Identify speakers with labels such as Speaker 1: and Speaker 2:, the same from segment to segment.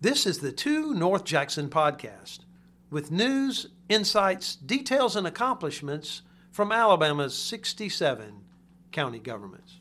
Speaker 1: This is the Two North Jackson podcast with news, insights, details, and accomplishments from Alabama's 67 county governments.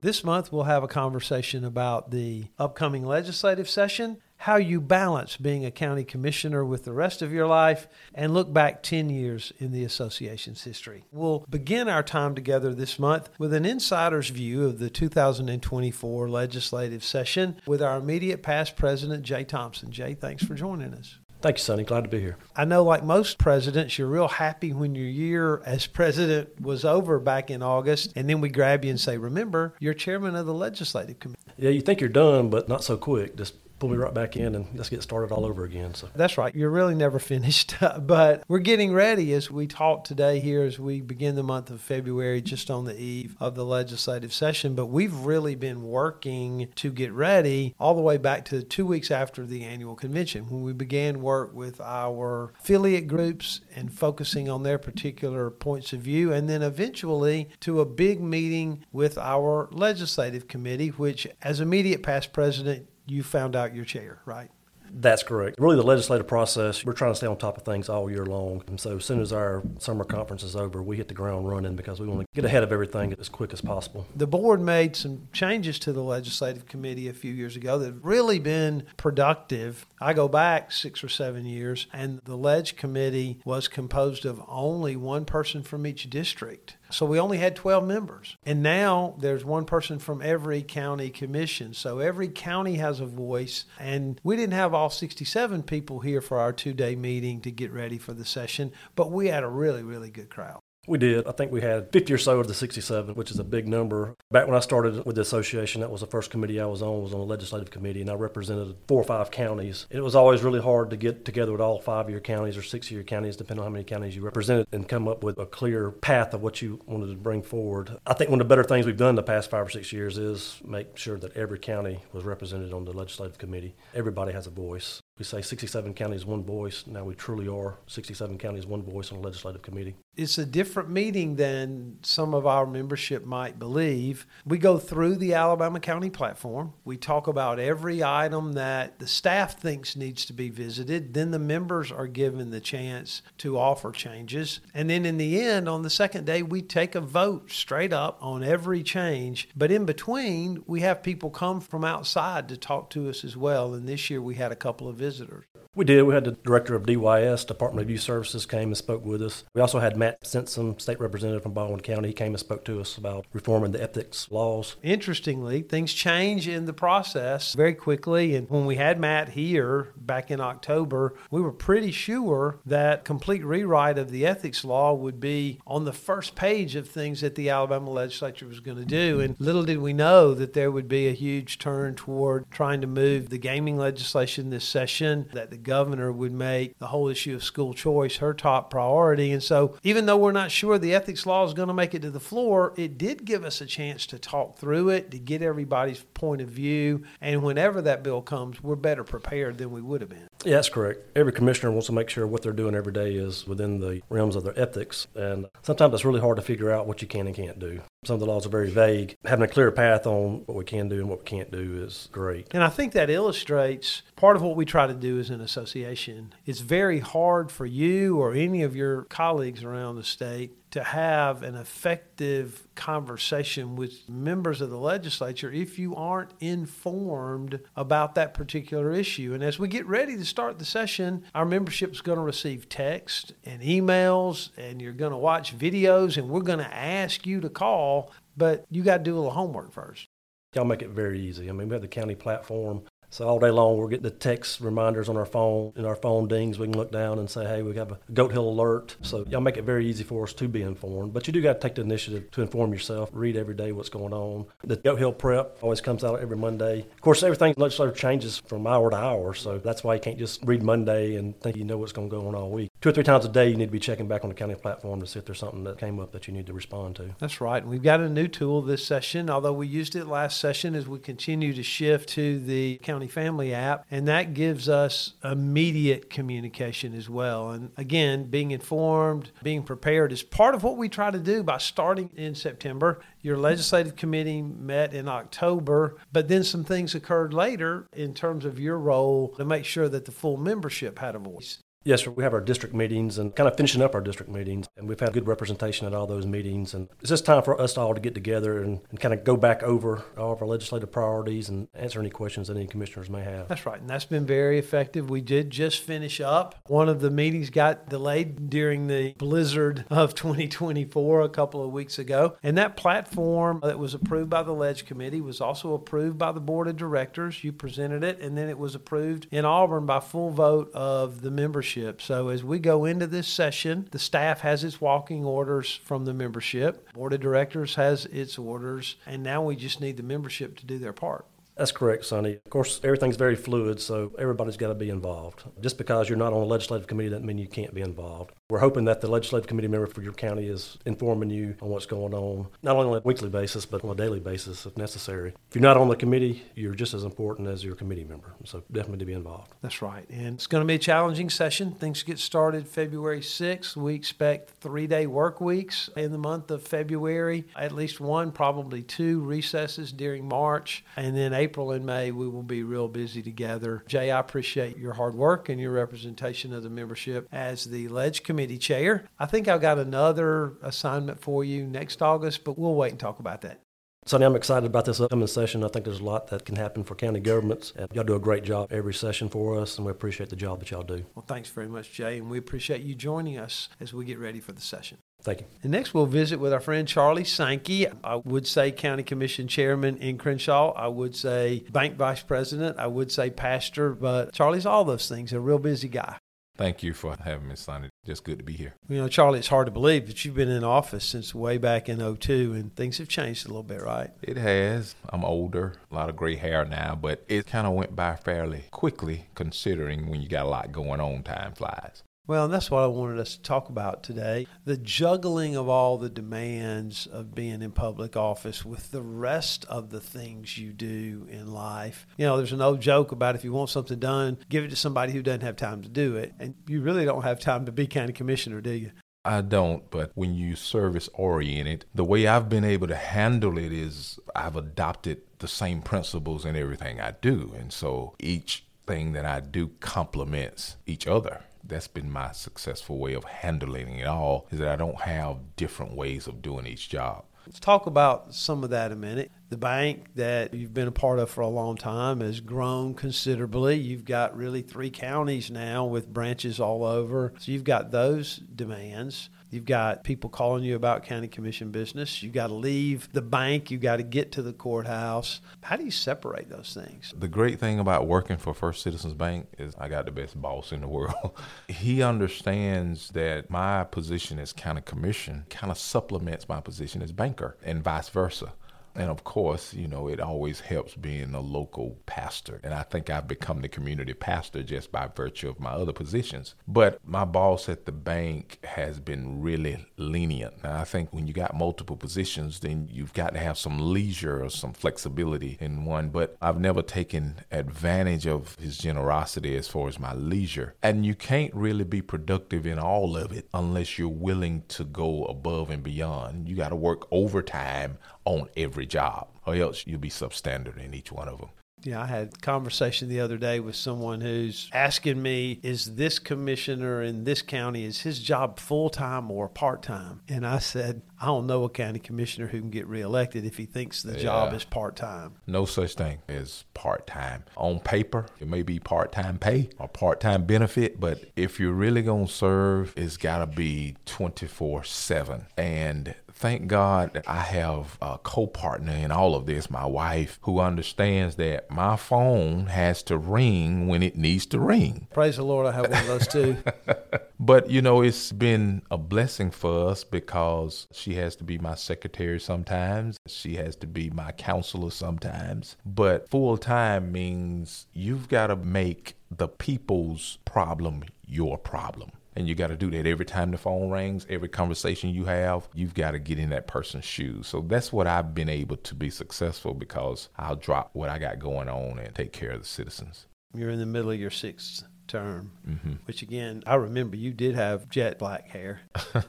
Speaker 1: This month, we'll have a conversation about the upcoming legislative session, how you balance being a county commissioner with the rest of your life, and look back 10 years in the association's history. We'll begin our time together this month with an insider's view of the 2024 legislative session with our immediate past president, Jay Thompson. Jay, thanks for joining us.
Speaker 2: Thank you, Sonny. Glad to be here.
Speaker 1: I know, like most presidents, you're real happy when your year as president was over back in August, and then we grab you and say, Remember, you're chairman of the legislative committee.
Speaker 2: Yeah, you think you're done, but not so quick. Just pull me right back in and let's get started all over again. So
Speaker 1: that's right. You're really never finished, but we're getting ready as we talk today here as we begin the month of February, just on the eve of the legislative session. But we've really been working to get ready all the way back to two weeks after the annual convention when we began work with our affiliate groups and focusing on their particular points of view, and then eventually to a big meeting with our legislative committee, which, as immediate past president, you found out your chair, right?
Speaker 2: That's correct. Really, the legislative process, we're trying to stay on top of things all year long. And so, as soon as our summer conference is over, we hit the ground running because we want to get ahead of everything as quick as possible.
Speaker 1: The board made some changes to the legislative committee a few years ago that have really been productive. I go back six or seven years, and the ledge committee was composed of only one person from each district. So we only had 12 members. And now there's one person from every county commission. So every county has a voice. And we didn't have all 67 people here for our two day meeting to get ready for the session, but we had a really, really good crowd.
Speaker 2: We did. I think we had 50 or so of the 67, which is a big number. Back when I started with the association, that was the first committee I was on, was on the legislative committee, and I represented four or five counties. It was always really hard to get together with all five of your counties or six of your counties, depending on how many counties you represented, and come up with a clear path of what you wanted to bring forward. I think one of the better things we've done the past five or six years is make sure that every county was represented on the legislative committee. Everybody has a voice. We say 67 counties, one voice. Now we truly are 67 counties, one voice on the legislative committee.
Speaker 1: It's a different meeting than some of our membership might believe. We go through the Alabama County platform. We talk about every item that the staff thinks needs to be visited. Then the members are given the chance to offer changes. And then in the end, on the second day, we take a vote straight up on every change. But in between, we have people come from outside to talk to us as well. And this year we had a couple of visitors visitors.
Speaker 2: We did. We had the director of DYS, Department of Youth Services, came and spoke with us. We also had Matt Simpson, state representative from Baldwin County. He came and spoke to us about reforming the ethics laws.
Speaker 1: Interestingly, things change in the process very quickly. And when we had Matt here back in October, we were pretty sure that complete rewrite of the ethics law would be on the first page of things that the Alabama legislature was going to do. And little did we know that there would be a huge turn toward trying to move the gaming legislation this session, that the governor would make the whole issue of school choice her top priority. And so, even though we're not sure the ethics law is going to make it to the floor, it did give us a chance to talk through it, to get everybody's point of view. And whenever that bill comes, we're better prepared than we would have been.
Speaker 2: Yeah, that's correct. Every commissioner wants to make sure what they're doing every day is within the realms of their ethics. And sometimes it's really hard to figure out what you can and can't do. Some of the laws are very vague. Having a clear path on what we can do and what we can't do is great.
Speaker 1: And I think that illustrates part of what we try to do as an association. It's very hard for you or any of your colleagues around the state to have an effective conversation with members of the legislature if you aren't informed about that particular issue. And as we get ready to start the session, our membership is going to receive text and emails, and you're going to watch videos, and we're going to ask you to call, but you got to do a little homework first.
Speaker 2: Y'all make it very easy. I mean, we have the county platform so all day long, we're getting the text reminders on our phone. In our phone dings, we can look down and say, hey, we have a Goat Hill alert. So y'all make it very easy for us to be informed. But you do got to take the initiative to inform yourself, read every day what's going on. The Goat Hill prep always comes out every Monday. Of course, everything legislature changes from hour to hour. So that's why you can't just read Monday and think you know what's going to go on all week. Two or three times a day, you need to be checking back on the county platform to see if there's something that came up that you need to respond to.
Speaker 1: That's right. We've got a new tool this session, although we used it last session as we continue to shift to the county County Family app, and that gives us immediate communication as well. And again, being informed, being prepared is part of what we try to do by starting in September. Your legislative committee met in October, but then some things occurred later in terms of your role to make sure that the full membership had a voice.
Speaker 2: Yes, sir. We have our district meetings and kind of finishing up our district meetings. And we've had good representation at all those meetings. And it's just time for us all to get together and, and kind of go back over all of our legislative priorities and answer any questions that any commissioners may have.
Speaker 1: That's right. And that's been very effective. We did just finish up. One of the meetings got delayed during the blizzard of 2024 a couple of weeks ago. And that platform that was approved by the Ledge Committee was also approved by the Board of Directors. You presented it, and then it was approved in Auburn by full vote of the membership membership. So as we go into this session, the staff has its walking orders from the membership, board of directors has its orders, and now we just need the membership to do their part.
Speaker 2: That's correct, Sonny. Of course, everything's very fluid, so everybody's got to be involved. Just because you're not on a legislative committee doesn't mean you can't be involved. We're hoping that the legislative committee member for your county is informing you on what's going on, not only on a weekly basis, but on a daily basis if necessary. If you're not on the committee, you're just as important as your committee member, so definitely to be involved.
Speaker 1: That's right. And it's going to be a challenging session. Things get started February 6th. We expect three day work weeks in the month of February, at least one, probably two recesses during March, and then April and May, we will be real busy together. Jay, I appreciate your hard work and your representation of the membership as the Ledge Committee committee chair. I think I've got another assignment for you next August, but we'll wait and talk about that.
Speaker 2: Sonny, I'm excited about this upcoming session. I think there's a lot that can happen for county governments. And y'all do a great job every session for us, and we appreciate the job that y'all do.
Speaker 1: Well, thanks very much, Jay, and we appreciate you joining us as we get ready for the session.
Speaker 2: Thank you.
Speaker 1: And next, we'll visit with our friend Charlie Sankey. I would say County Commission Chairman in Crenshaw. I would say Bank Vice President. I would say Pastor, but Charlie's all those things. A real busy guy.
Speaker 3: Thank you for having me, Sonny. Just good to be here.
Speaker 1: You know, Charlie, it's hard to believe that you've been in office since way back in 02 and things have changed a little bit, right?
Speaker 3: It has. I'm older, a lot of gray hair now, but it kind of went by fairly quickly considering when you got a lot going on, time flies.
Speaker 1: Well, and that's what I wanted us to talk about today the juggling of all the demands of being in public office with the rest of the things you do in life. You know, there's an old joke about if you want something done, give it to somebody who doesn't have time to do it. And you really don't have time to be county commissioner, do you?
Speaker 3: I don't, but when you service oriented, the way I've been able to handle it is I've adopted the same principles in everything I do. And so each thing that I do complements each other that's been my successful way of handling it all is that I don't have different ways of doing each job.
Speaker 1: Let's talk about some of that a minute. The bank that you've been a part of for a long time has grown considerably. You've got really three counties now with branches all over. So you've got those demands. You've got people calling you about county commission business. You've got to leave the bank. You've got to get to the courthouse. How do you separate those things?
Speaker 3: The great thing about working for First Citizens Bank is I got the best boss in the world. he understands that my position as county commission kind of supplements my position as banker and vice versa. And of course, you know, it always helps being a local pastor. And I think I've become the community pastor just by virtue of my other positions. But my boss at the bank has been really lenient. Now, I think when you got multiple positions, then you've got to have some leisure or some flexibility in one. But I've never taken advantage of his generosity as far as my leisure. And you can't really be productive in all of it unless you're willing to go above and beyond. You got to work overtime on every job, or else you'll be substandard in each one of them.
Speaker 1: Yeah, I had a conversation the other day with someone who's asking me, is this commissioner in this county, is his job full time or part time? And I said, I don't know a county commissioner who can get reelected if he thinks the yeah. job is part time.
Speaker 3: No such thing as part time. On paper, it may be part time pay or part time benefit, but if you're really going to serve, it's got to be 24 7. And thank God that I have a co partner in all of this, my wife, who understands that my phone has to ring when it needs to ring.
Speaker 1: Praise the Lord, I have one of those too.
Speaker 3: but, you know, it's been a blessing for us because she has to be my secretary sometimes, she has to be my counselor sometimes. But full time means you've got to make the people's problem your problem. And you got to do that every time the phone rings, every conversation you have, you've got to get in that person's shoes. So that's what I've been able to be successful because I'll drop what I got going on and take care of the citizens.
Speaker 1: You're in the middle of your sixth term,
Speaker 3: hmm
Speaker 1: which again, I remember you did have jet black hair,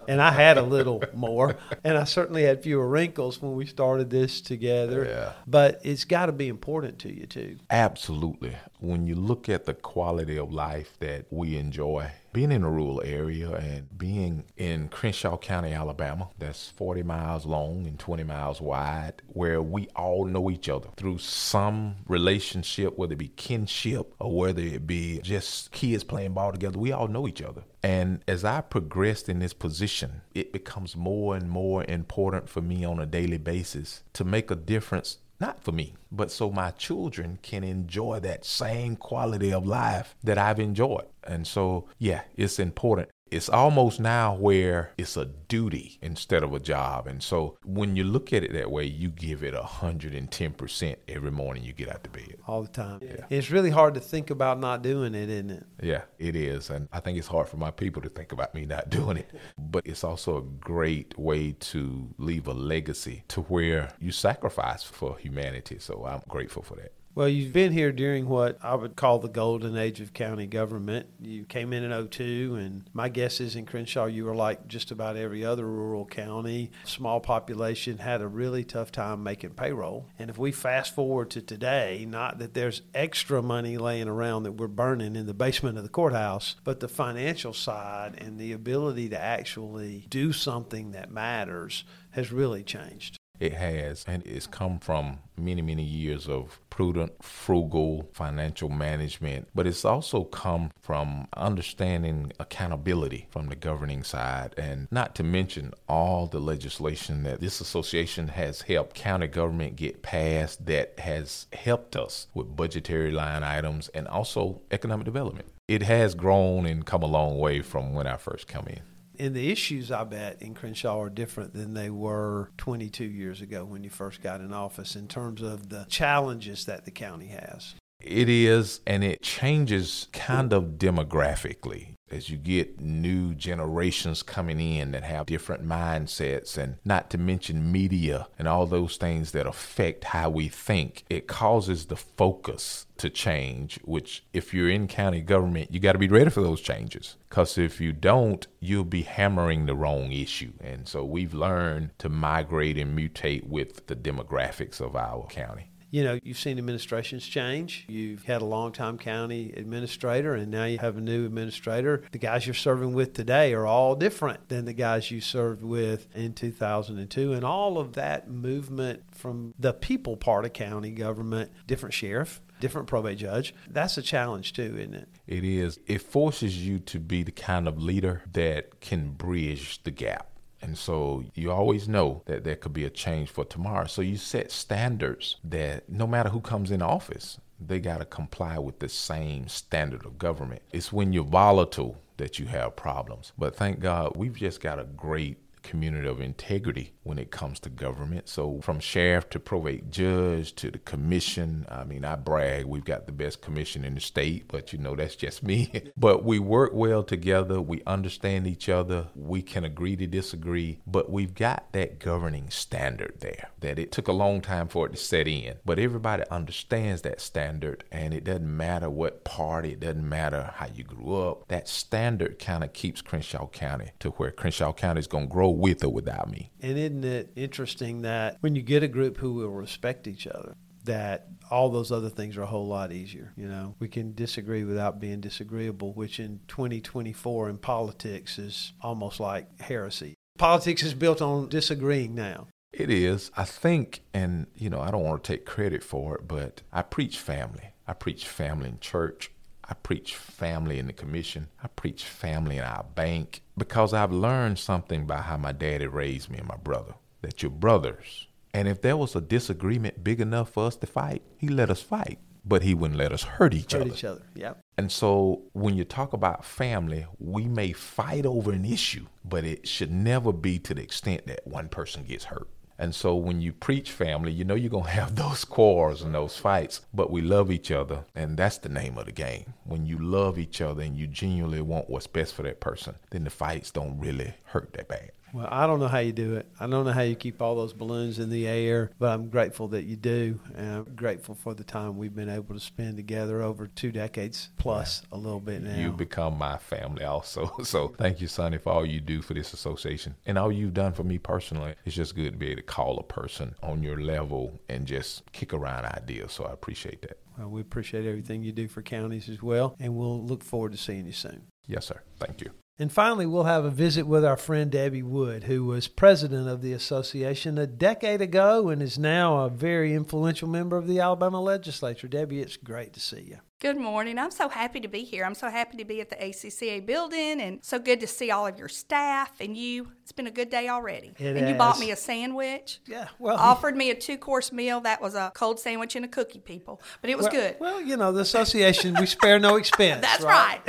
Speaker 1: and I had a little more, and I certainly had fewer wrinkles when we started this together.
Speaker 3: Yeah.
Speaker 1: But it's got to be important to you too.
Speaker 3: Absolutely. When you look at the quality of life that we enjoy, being in a rural area and being in Crenshaw County, Alabama, that's 40 miles long and 20 miles wide, where we all know each other through some relationship, whether it be kinship or whether it be just kids playing ball together, we all know each other. And as I progressed in this position, it becomes more and more important for me on a daily basis to make a difference not for me, but so my children can enjoy that same quality of life that I've enjoyed. And so, yeah, it's important. It's almost now where it's a duty instead of a job. And so when you look at it that way, you give it 110% every morning you get out the bed.
Speaker 1: all the time. Yeah. It's really hard to think about not doing it, isn't it?
Speaker 3: Yeah, it is. And I think it's hard for my people to think about me not doing it. But it's also a great way to leave a legacy to where you sacrifice for humanity. So I'm grateful for that.
Speaker 1: Well, you've been here during what I would call the golden age of county government. You came in in 02, and my guess is in Crenshaw, you were like just about every other rural county. Small population had a really tough time making payroll. And if we fast forward to today, not that there's extra money laying around that we're burning in the basement of the courthouse, but the financial side and the ability to actually do something that matters has really changed.
Speaker 3: It has, and it's come from many, many years of prudent, frugal financial management, but it's also come from understanding accountability from the governing side, and not to mention all the legislation that this association has helped county government get passed that has helped us with budgetary line items and also economic development. It has grown and come a long way from when I first come in.
Speaker 1: And the issues, I bet, in Crenshaw are different than they were 22 years ago when you first got in office in terms of the challenges that the county has.
Speaker 3: It is, and it changes kind of demographically as you get new generations coming in that have different mindsets, and not to mention media and all those things that affect how we think. It causes the focus to change, which, if you're in county government, you got to be ready for those changes. Because if you don't, you'll be hammering the wrong issue. And so we've learned to migrate and mutate with the demographics of our county.
Speaker 1: You know, you've seen administrations change. You've had a longtime county administrator, and now you have a new administrator. The guys you're serving with today are all different than the guys you served with in 2002. And all of that movement from the people part of county government, different sheriff, different probate judge, that's a challenge too, isn't it?
Speaker 3: It is. It forces you to be the kind of leader that can bridge the gap. And so you always know that there could be a change for tomorrow. So you set standards that no matter who comes in office, they got to comply with the same standard of government. It's when you're volatile that you have problems. But thank God we've just got a great community of integrity when it comes to government. So from sheriff to probate judge to the commission, I mean, I brag we've got the best commission in the state, but you know, that's just me. but we work well together. We understand each other. We can agree to disagree, but we've got that governing standard there that it took a long time for it to set in. But everybody understands that standard and it doesn't matter what party, it doesn't matter how you grew up. That standard kind of keeps Crenshaw County to where Crenshaw County is going to grow with or without me.
Speaker 1: And isn't it interesting that when you get a group who will respect each other, that all those other things are a whole lot easier. You know, we can disagree without being disagreeable, which in 2024 in politics is almost like heresy. Politics is built on disagreeing now.
Speaker 3: It is. I think, and you know, I don't want to take credit for it, but I preach family. I preach family in church. I preach family in the commission. I preach family in our bank because I've learned something by how my daddy raised me and my brother that you're brothers. And if there was a disagreement big enough for us to fight, he let us fight, but he wouldn't let us hurt each
Speaker 1: Hurt
Speaker 3: other.
Speaker 1: each other. Yep.
Speaker 3: And so when you talk about family, we may fight over an issue, but it should never be to the extent that one person gets hurt. And so when you preach family, you know you're going to have those quarrels and those fights, but we love each other. And that's the name of the game. When you love each other and you genuinely want what's best for that person, then the fights don't really hurt that bad.
Speaker 1: Well, I don't know how you do it. I don't know how you keep all those balloons in the air, but I'm grateful that you do. And I'm grateful for the time we've been able to spend together over two decades plus a little bit now.
Speaker 3: You become my family also. So thank you, Sonny, for all you do for this association and all you've done for me personally. It's just good to be able to call a person on your level and just kick around ideas. So I appreciate that.
Speaker 1: Well, we appreciate everything you do for counties as well, and we'll look forward to seeing you soon.
Speaker 3: Yes, sir. Thank you.
Speaker 1: And finally, we'll have a visit with our friend Debbie Wood, who was president of the association a decade ago and is now a very influential member of the Alabama legislature. Debbie, it's great to see you.
Speaker 4: Good morning. I'm so happy to be here. I'm so happy to be at the ACCA building and so good to see all of your staff and you. It's been a good day already.
Speaker 1: It
Speaker 4: and you bought me a sandwich.
Speaker 1: Yeah, well,
Speaker 4: Offered me a two course meal. That was a cold sandwich and a cookie, people. But it was
Speaker 1: well,
Speaker 4: good.
Speaker 1: Well, you know, the association, we spare no expense.
Speaker 4: That's right.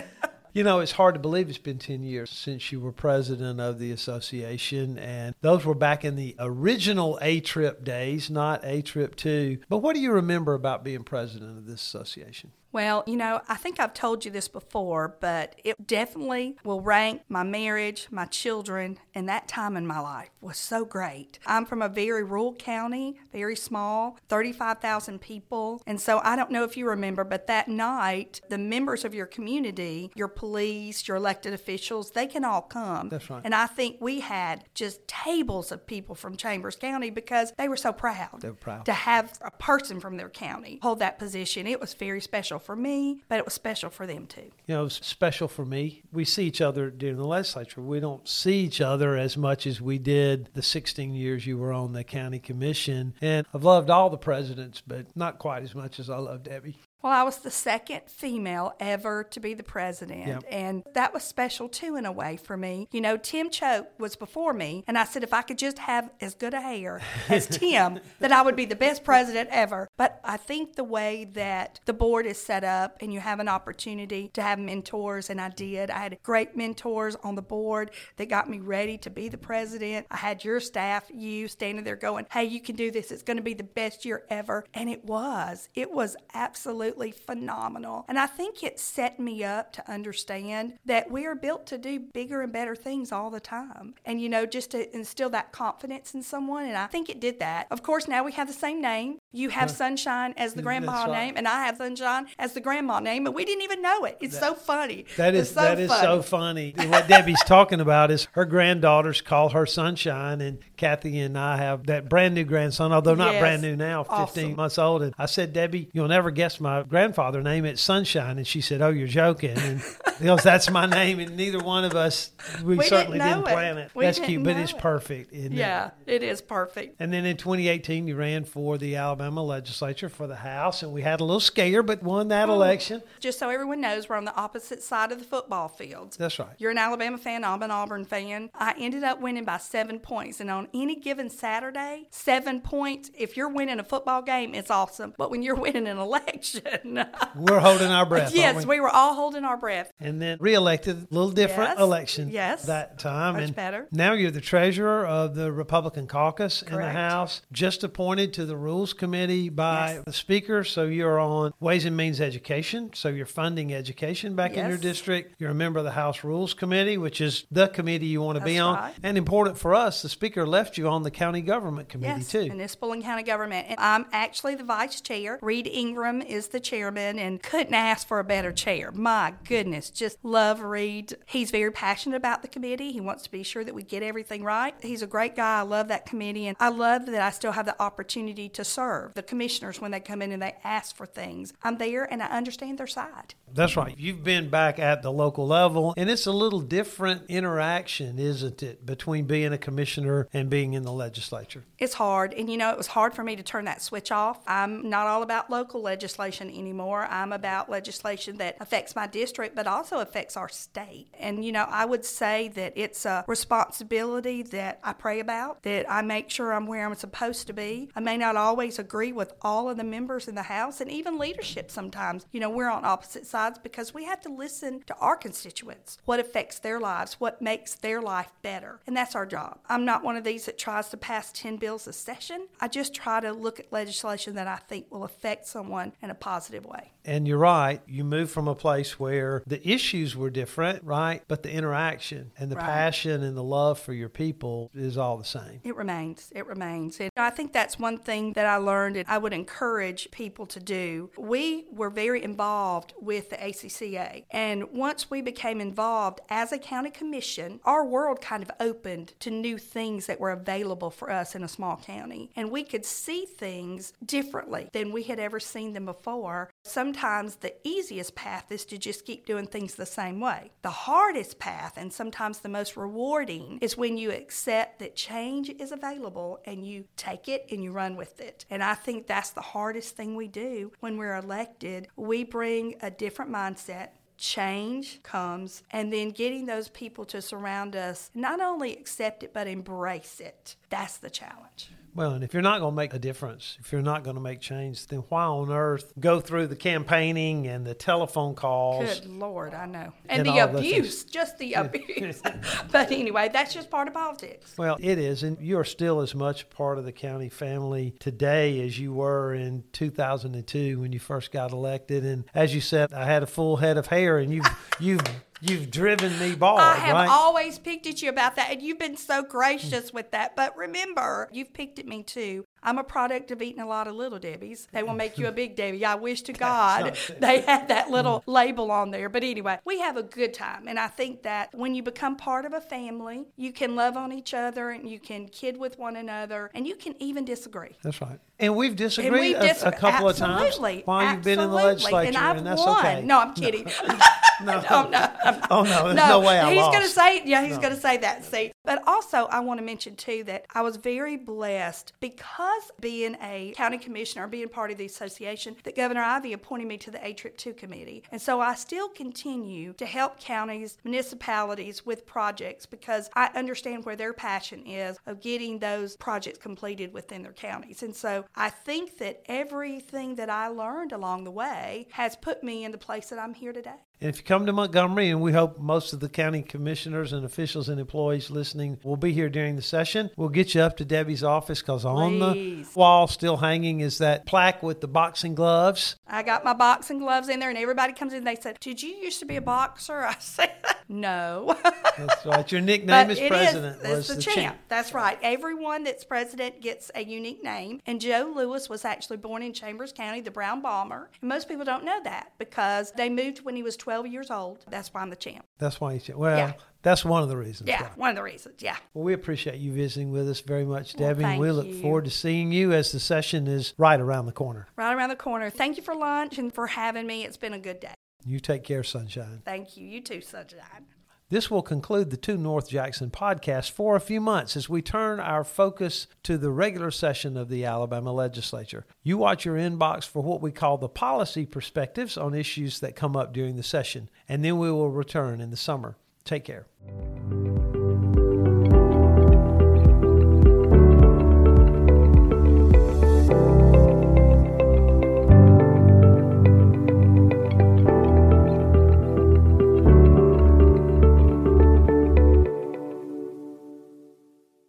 Speaker 1: You know, it's hard to believe it's been 10 years since you were president of the association, and those were back in the original ATRIP days, not ATRIP 2. But what do you remember about being president of this association?
Speaker 4: Well, you know, I think I've told you this before, but it definitely will rank my marriage, my children, and that time in my life was so great. I'm from a very rural county, very small, 35,000 people. And so I don't know if you remember, but that night, the members of your community, your police, your elected officials, they can all come.
Speaker 1: That's right.
Speaker 4: And I think we had just tables of people from Chambers County because they were so proud.
Speaker 1: They were proud.
Speaker 4: To have a person from their county hold that position. It was very special for me, but it was special for them too.
Speaker 1: You know, it was special for me. We see each other during the legislature. We don't see each other as much as we did the 16 years you were on the county commission. And I've loved all the presidents, but not quite as much as I love Debbie.
Speaker 4: Well, I was the second female ever to be the president,
Speaker 1: Yep.
Speaker 4: and that was special too, in a way, for me. You know, Tim Choate was before me, and I said if I could just have as good a hair as Tim, that I would be the best president ever. But I think the way that the board is set up, and you have an opportunity to have mentors, and I did. I had great mentors on the board that got me ready to be the president. I had your staff, you standing there going, hey, you can do this. It's going to be the best year ever. And it was. It was absolutely phenomenal. And I think it set me up to understand that we are built to do bigger and better things all the time. And, you know, just to instill that confidence in someone. And I think it did that. Of course, now we have the same name. You have Sunshine as the grandma
Speaker 1: right.
Speaker 4: name, and I have Sunshine as the grandma name, and we didn't even know it. It's so funny.
Speaker 1: That is
Speaker 4: so
Speaker 1: that is
Speaker 4: funny.
Speaker 1: so funny. What Debbie's talking about is her granddaughters call her Sunshine, and Kathy and I have that brand new grandson, although not
Speaker 4: Yes.
Speaker 1: brand new now, fifteen
Speaker 4: Awesome.
Speaker 1: months old. And I said, Debbie, you'll never guess my grandfather name. it Sunshine, and she said, Oh, you're joking, and because that's my name, and neither one of us we,
Speaker 4: We
Speaker 1: certainly
Speaker 4: didn't
Speaker 1: didn't plan it.
Speaker 4: We
Speaker 1: that's cute, but it's
Speaker 4: it.
Speaker 1: perfect. Isn't it?
Speaker 4: Yeah, it is perfect.
Speaker 1: And then in 2018, you ran for the Alabama legislature for the House, and we had a little scare, but won that
Speaker 4: Oh.
Speaker 1: election.
Speaker 4: Just so everyone knows, we're on the opposite side of the football fields.
Speaker 1: That's right.
Speaker 4: You're an Alabama fan, I'm an Auburn fan. I ended up winning by seven points. And on any given Saturday, seven points, if you're winning a football game, it's awesome. But when you're winning an election,
Speaker 1: We're holding our breath.
Speaker 4: yes,
Speaker 1: we?
Speaker 4: we were all holding our breath.
Speaker 1: and then reelected, a little different
Speaker 4: Yes,
Speaker 1: election
Speaker 4: yes,
Speaker 1: that time.
Speaker 4: much
Speaker 1: and
Speaker 4: better.
Speaker 1: Now you're the treasurer of the Republican caucus in the
Speaker 4: Correct.
Speaker 1: House, just appointed to the Rules Committee by
Speaker 4: Yes.
Speaker 1: the Speaker. So you're on Ways and Means Education. So you're funding education back in your district. You're a member of the House Rules Committee, which is the committee you want to be
Speaker 4: That's
Speaker 1: on.
Speaker 4: right.
Speaker 1: And important for us, the Speaker left you on the County Government Committee
Speaker 4: Yes,
Speaker 1: too.
Speaker 4: municipal and county government. And I'm actually the vice chair. Reed Ingram is the chairman, and couldn't ask for a better chair. My goodness, just love Reed. He's very passionate about the committee. He wants to be sure that we get everything right. He's a great guy. I love that committee, and I love that I still have the opportunity to serve the commissioners when they come in and they ask for things. I'm there, and I understand their side.
Speaker 1: That's right. You've been back at the local level, and it's a little different interaction, isn't it, between being a commissioner and being in the legislature?
Speaker 4: It's hard. And you know, it was hard for me to turn that switch off. I'm not all about local legislation anymore. I'm about legislation that affects my district, but also affects our state. And you know, I would say that it's a responsibility that I pray about, that I make sure I'm where I'm supposed to be. I may not always agree with all of the members in the House and even leadership sometimes. You know, we're on opposite sides sides because we have to listen to our constituents, what affects their lives, what makes their life better. And that's our job. I'm not one of these that tries to pass 10 bills a session. I just try to look at legislation that I think will affect someone in a positive way.
Speaker 1: And you're right. You move from a place where the issues were different, right? But the interaction and the
Speaker 4: Right.
Speaker 1: passion and the love for your people is all the same.
Speaker 4: It remains. It remains. And I think that's one thing that I learned and I would encourage people to do. We were very involved with the ACCA. And once we became involved as a county commission, our world kind of opened to new things that were available for us in a small county. And we could see things differently than we had ever seen them before. Sometimes the easiest path is to just keep doing things the same way. The hardest path, and sometimes the most rewarding, is when you accept that change is available and you take it and you run with it. And I think that's the hardest thing we do when we're elected. We bring a different mindset. Change comes, and then getting those people to surround us, not only accept it, but embrace it. That's the challenge.
Speaker 1: Well, and if you're not going to make a difference, if you're not going to make change, then why on earth go through the campaigning and the telephone calls?
Speaker 4: Good Lord, I know. And,
Speaker 1: And
Speaker 4: the abuse, just the abuse. but anyway, that's just part of politics.
Speaker 1: Well, it is, and you're still as much part of the county family today as you were in 2002 when you first got elected. And as you said, I had a full head of hair, and you've you've you've driven me bald,
Speaker 4: I have
Speaker 1: right?
Speaker 4: always picked at you about that, and you've been so gracious with that. But remember, you've picked at me too. I'm a product of eating a lot of little Debbie's. They will make you a big Debbie. I wish to God they had that mm. little label on there. But anyway, we have a good time. And I think that when you become part of a family, you can love on each other and you can kid with one another and you can even disagree.
Speaker 1: That's right. And we've disagreed
Speaker 4: And we
Speaker 1: a,
Speaker 4: dis-
Speaker 1: a couple of times
Speaker 4: absolutely,
Speaker 1: while you've been in the legislature,
Speaker 4: and, I've
Speaker 1: that's
Speaker 4: won.
Speaker 1: okay.
Speaker 4: No, I'm kidding.
Speaker 1: no,
Speaker 4: oh no,
Speaker 1: oh no, there's no, way I
Speaker 4: he's
Speaker 1: lost.
Speaker 4: He's gonna say, yeah, he's gonna say that. See, but also I want to mention too that I was very blessed because being a county commissioner, being part of the association, that Governor Ivey appointed me to the ATRIP Two committee, and so I still continue to help counties, municipalities with projects because I understand where their passion is of getting those projects completed within their counties, and so I think that everything that I learned along the way has put me in the place that I'm here today.
Speaker 1: And if you come to Montgomery, and we hope most of the county commissioners and officials and employees listening will be here during the session, we'll get you up to Debbie's office because on the wall still hanging is that plaque with the boxing gloves.
Speaker 4: I got my boxing gloves in there, and everybody comes in. They said, "Did you used to be a boxer?" I said, "No."
Speaker 1: That's right. Your nickname
Speaker 4: is is-
Speaker 1: president
Speaker 4: it's
Speaker 1: was
Speaker 4: the, champ. That's right. Everyone that's president gets a unique name. And Joe Louis was actually born in Chambers County, the Brown Bomber. And most people don't know that because they moved when he was 12 years old. That's why I'm the champ.
Speaker 1: That's why you. Well,
Speaker 4: Yeah.
Speaker 1: that's one of the reasons.
Speaker 4: Yeah,
Speaker 1: why.
Speaker 4: one of the reasons. Yeah.
Speaker 1: Well, we appreciate you visiting with us very much, Debbie.
Speaker 4: thank
Speaker 1: we look
Speaker 4: you.
Speaker 1: forward to seeing you as the session is right around the corner.
Speaker 4: Right around the corner. Thank you for lunch and for having me. It's been a good day.
Speaker 1: You take care, sunshine.
Speaker 4: Thank you. You too, Sunshine.
Speaker 1: This will conclude the Two North Jackson podcast for a few months as we turn our focus to the regular session of the Alabama legislature. You watch your inbox for what we call the policy perspectives on issues that come up during the session, and then we will return in the summer. Take care.